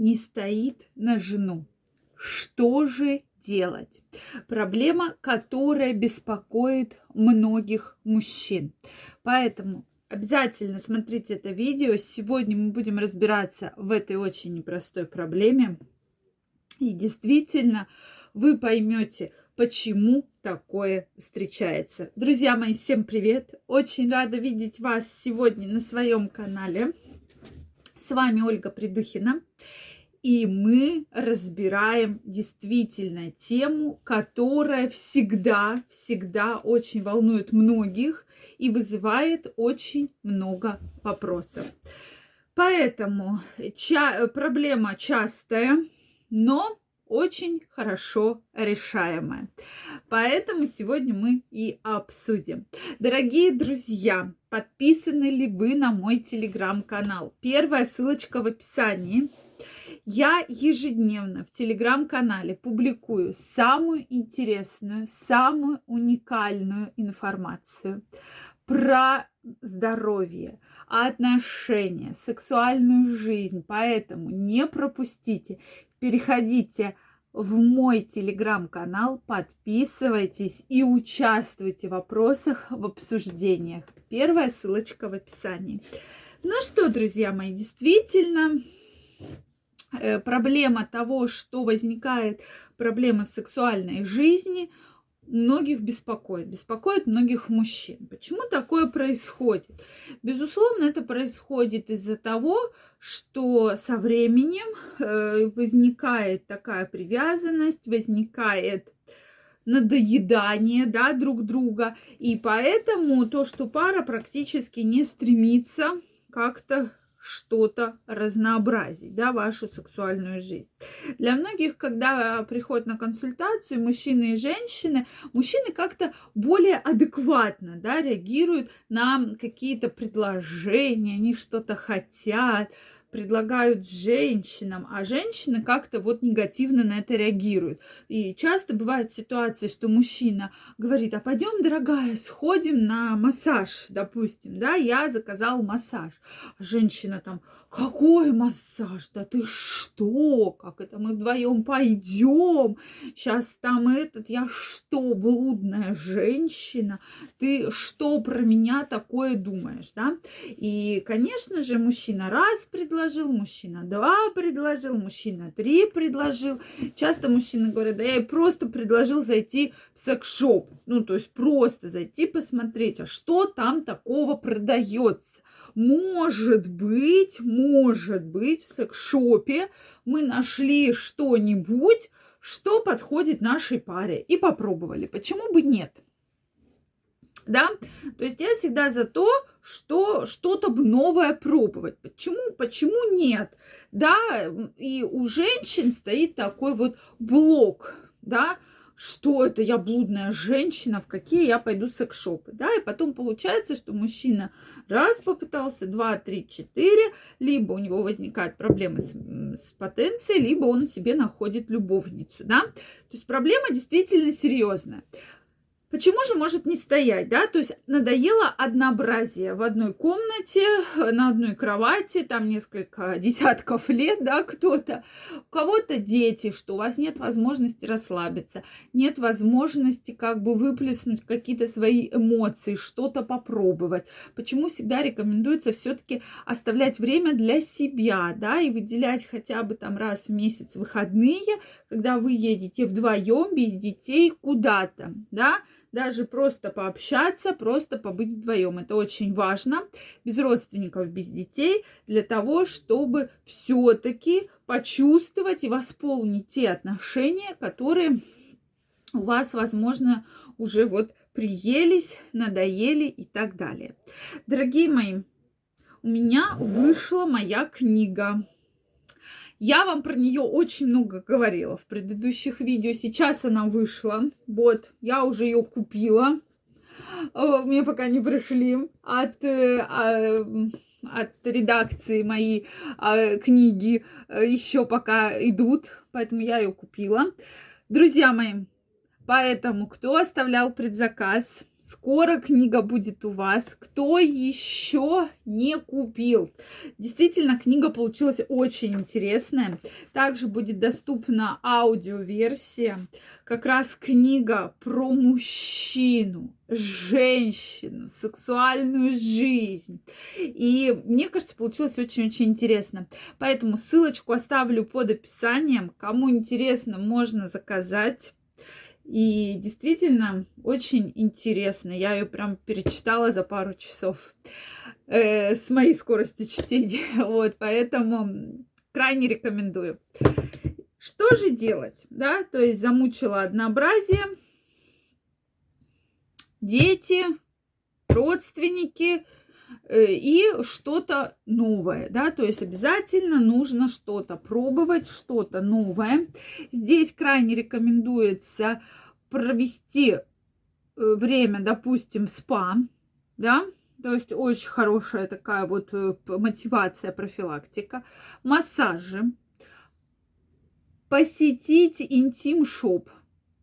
не стоит на жену. Что же делать? Проблема, которая беспокоит многих мужчин. Поэтому обязательно смотрите это видео. Сегодня мы будем разбираться в этой очень непростой проблеме. И действительно, вы поймете, почему такое встречается. Друзья мои, всем привет! Очень рада видеть вас сегодня на своем канале. С вами Ольга Придухина. И мы разбираем действительно тему, которая всегда, всегда очень волнует многих и вызывает очень много вопросов. Поэтому ча- проблема частая, но очень хорошо решаемая. Поэтому сегодня мы и обсудим. Дорогие друзья, подписаны ли вы на мой телеграм-канал? Первая ссылочка в описании. Я ежедневно в телеграм-канале публикую самую интересную, самую уникальную информацию про здоровье, отношения, сексуальную жизнь. Поэтому не пропустите, переходите в мой телеграм-канал, подписывайтесь и участвуйте в вопросах, в обсуждениях. Первая ссылочка в описании. Ну что, друзья мои, действительно, Э, проблема того, что возникает проблемы в сексуальной жизни, многих беспокоит, беспокоит многих мужчин. Почему такое происходит? Безусловно, это происходит из-за того, что со временем э, возникает такая привязанность, возникает надоедание да, друг друга, и поэтому то, что пара практически не стремится как-то что-то разнообразить, да, вашу сексуальную жизнь. Для многих, когда приходят на консультацию мужчины и женщины, мужчины как-то более адекватно, да, реагируют на какие-то предложения, они что-то хотят, предлагают женщинам, а женщины как-то вот негативно на это реагируют. И часто бывает ситуация, что мужчина говорит, а пойдем, дорогая, сходим на массаж, допустим, да, я заказал массаж. А женщина там, какой массаж? Да ты что? Как это мы вдвоем пойдем? Сейчас там этот, я что, блудная женщина? Ты что про меня такое думаешь, да? И, конечно же, мужчина раз предложил, мужчина два предложил, мужчина три предложил. Часто мужчины говорят, да я просто предложил зайти в секс-шоп. Ну, то есть просто зайти посмотреть, а что там такого продается может быть, может быть, в секс-шопе мы нашли что-нибудь, что подходит нашей паре и попробовали. Почему бы нет? Да, то есть я всегда за то, что что-то бы новое пробовать. Почему, почему нет? Да, и у женщин стоит такой вот блок, да, что это я блудная женщина, в какие я пойду секс-шопы, да, и потом получается, что мужчина раз попытался, два, три, четыре, либо у него возникают проблемы с, с потенцией, либо он себе находит любовницу, да, то есть проблема действительно серьезная. Почему же может не стоять, да? То есть надоело однообразие в одной комнате, на одной кровати, там несколько десятков лет, да, кто-то. У кого-то дети, что у вас нет возможности расслабиться, нет возможности как бы выплеснуть какие-то свои эмоции, что-то попробовать. Почему всегда рекомендуется все-таки оставлять время для себя, да, и выделять хотя бы там раз в месяц выходные, когда вы едете вдвоем без детей куда-то, да, даже просто пообщаться, просто побыть вдвоем. Это очень важно, без родственников, без детей, для того, чтобы все-таки почувствовать и восполнить те отношения, которые у вас, возможно, уже вот приелись, надоели и так далее. Дорогие мои, у меня вышла моя книга я вам про нее очень много говорила в предыдущих видео. Сейчас она вышла. Вот, я уже ее купила. Мне пока не пришли от, э, а, от редакции мои а, книги э, еще пока идут, поэтому я ее купила. Друзья мои, поэтому кто оставлял предзаказ, Скоро книга будет у вас. Кто еще не купил? Действительно, книга получилась очень интересная. Также будет доступна аудиоверсия. Как раз книга про мужчину, женщину, сексуальную жизнь. И мне кажется, получилось очень-очень интересно. Поэтому ссылочку оставлю под описанием. Кому интересно, можно заказать. И действительно очень интересно. Я ее прям перечитала за пару часов э, с моей скоростью чтения. Вот, поэтому крайне рекомендую. Что же делать? Да, то есть замучила однообразие. Дети, родственники и что-то новое, да, то есть обязательно нужно что-то пробовать, что-то новое. Здесь крайне рекомендуется провести э, время, допустим, в спа, да, то есть очень хорошая такая вот э, мотивация, профилактика, массажи, посетить интим-шоп,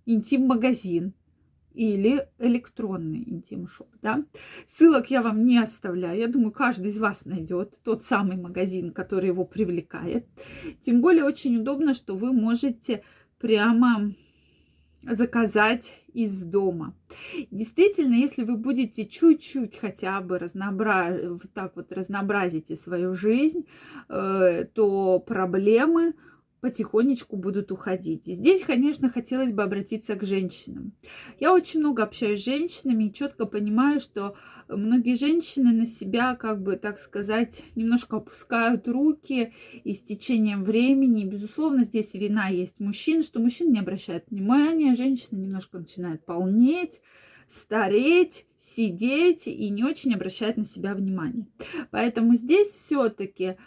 интим-магазин или электронный интим-шоп, да. Ссылок я вам не оставляю. Я думаю, каждый из вас найдет тот самый магазин, который его привлекает. Тем более очень удобно, что вы можете прямо заказать из дома. Действительно, если вы будете чуть-чуть хотя бы разнообразить, так вот разнообразите свою жизнь, э, то проблемы потихонечку будут уходить. И здесь, конечно, хотелось бы обратиться к женщинам. Я очень много общаюсь с женщинами и четко понимаю, что многие женщины на себя, как бы так сказать, немножко опускают руки и с течением времени, безусловно, здесь вина есть мужчин, что мужчин не обращают внимания, женщина немножко начинает полнеть, стареть, сидеть и не очень обращает на себя внимание. Поэтому здесь все-таки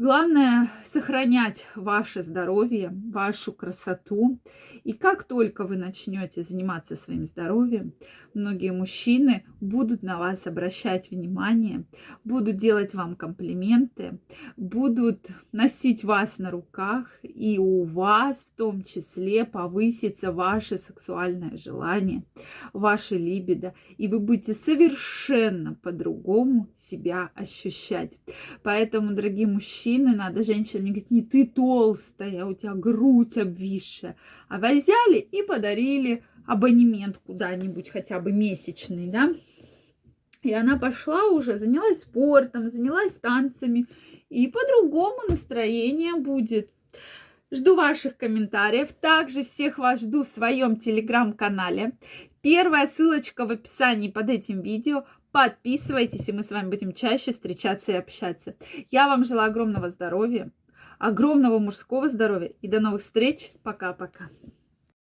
Главное сохранять ваше здоровье, вашу красоту. И как только вы начнете заниматься своим здоровьем, многие мужчины будут на вас обращать внимание, будут делать вам комплименты, будут носить вас на руках, и у вас в том числе повысится ваше сексуальное желание, ваше либидо, и вы будете совершенно по-другому себя ощущать. Поэтому, дорогие мужчины, мужчины надо, женщинам мне говорит, не ты толстая, у тебя грудь обвисшая. А вы взяли и подарили абонемент куда-нибудь, хотя бы месячный, да. И она пошла уже, занялась спортом, занялась танцами. И по-другому настроение будет. Жду ваших комментариев. Также всех вас жду в своем телеграм-канале. Первая ссылочка в описании под этим видео. Подписывайтесь, и мы с вами будем чаще встречаться и общаться. Я вам желаю огромного здоровья, огромного мужского здоровья и до новых встреч. Пока-пока.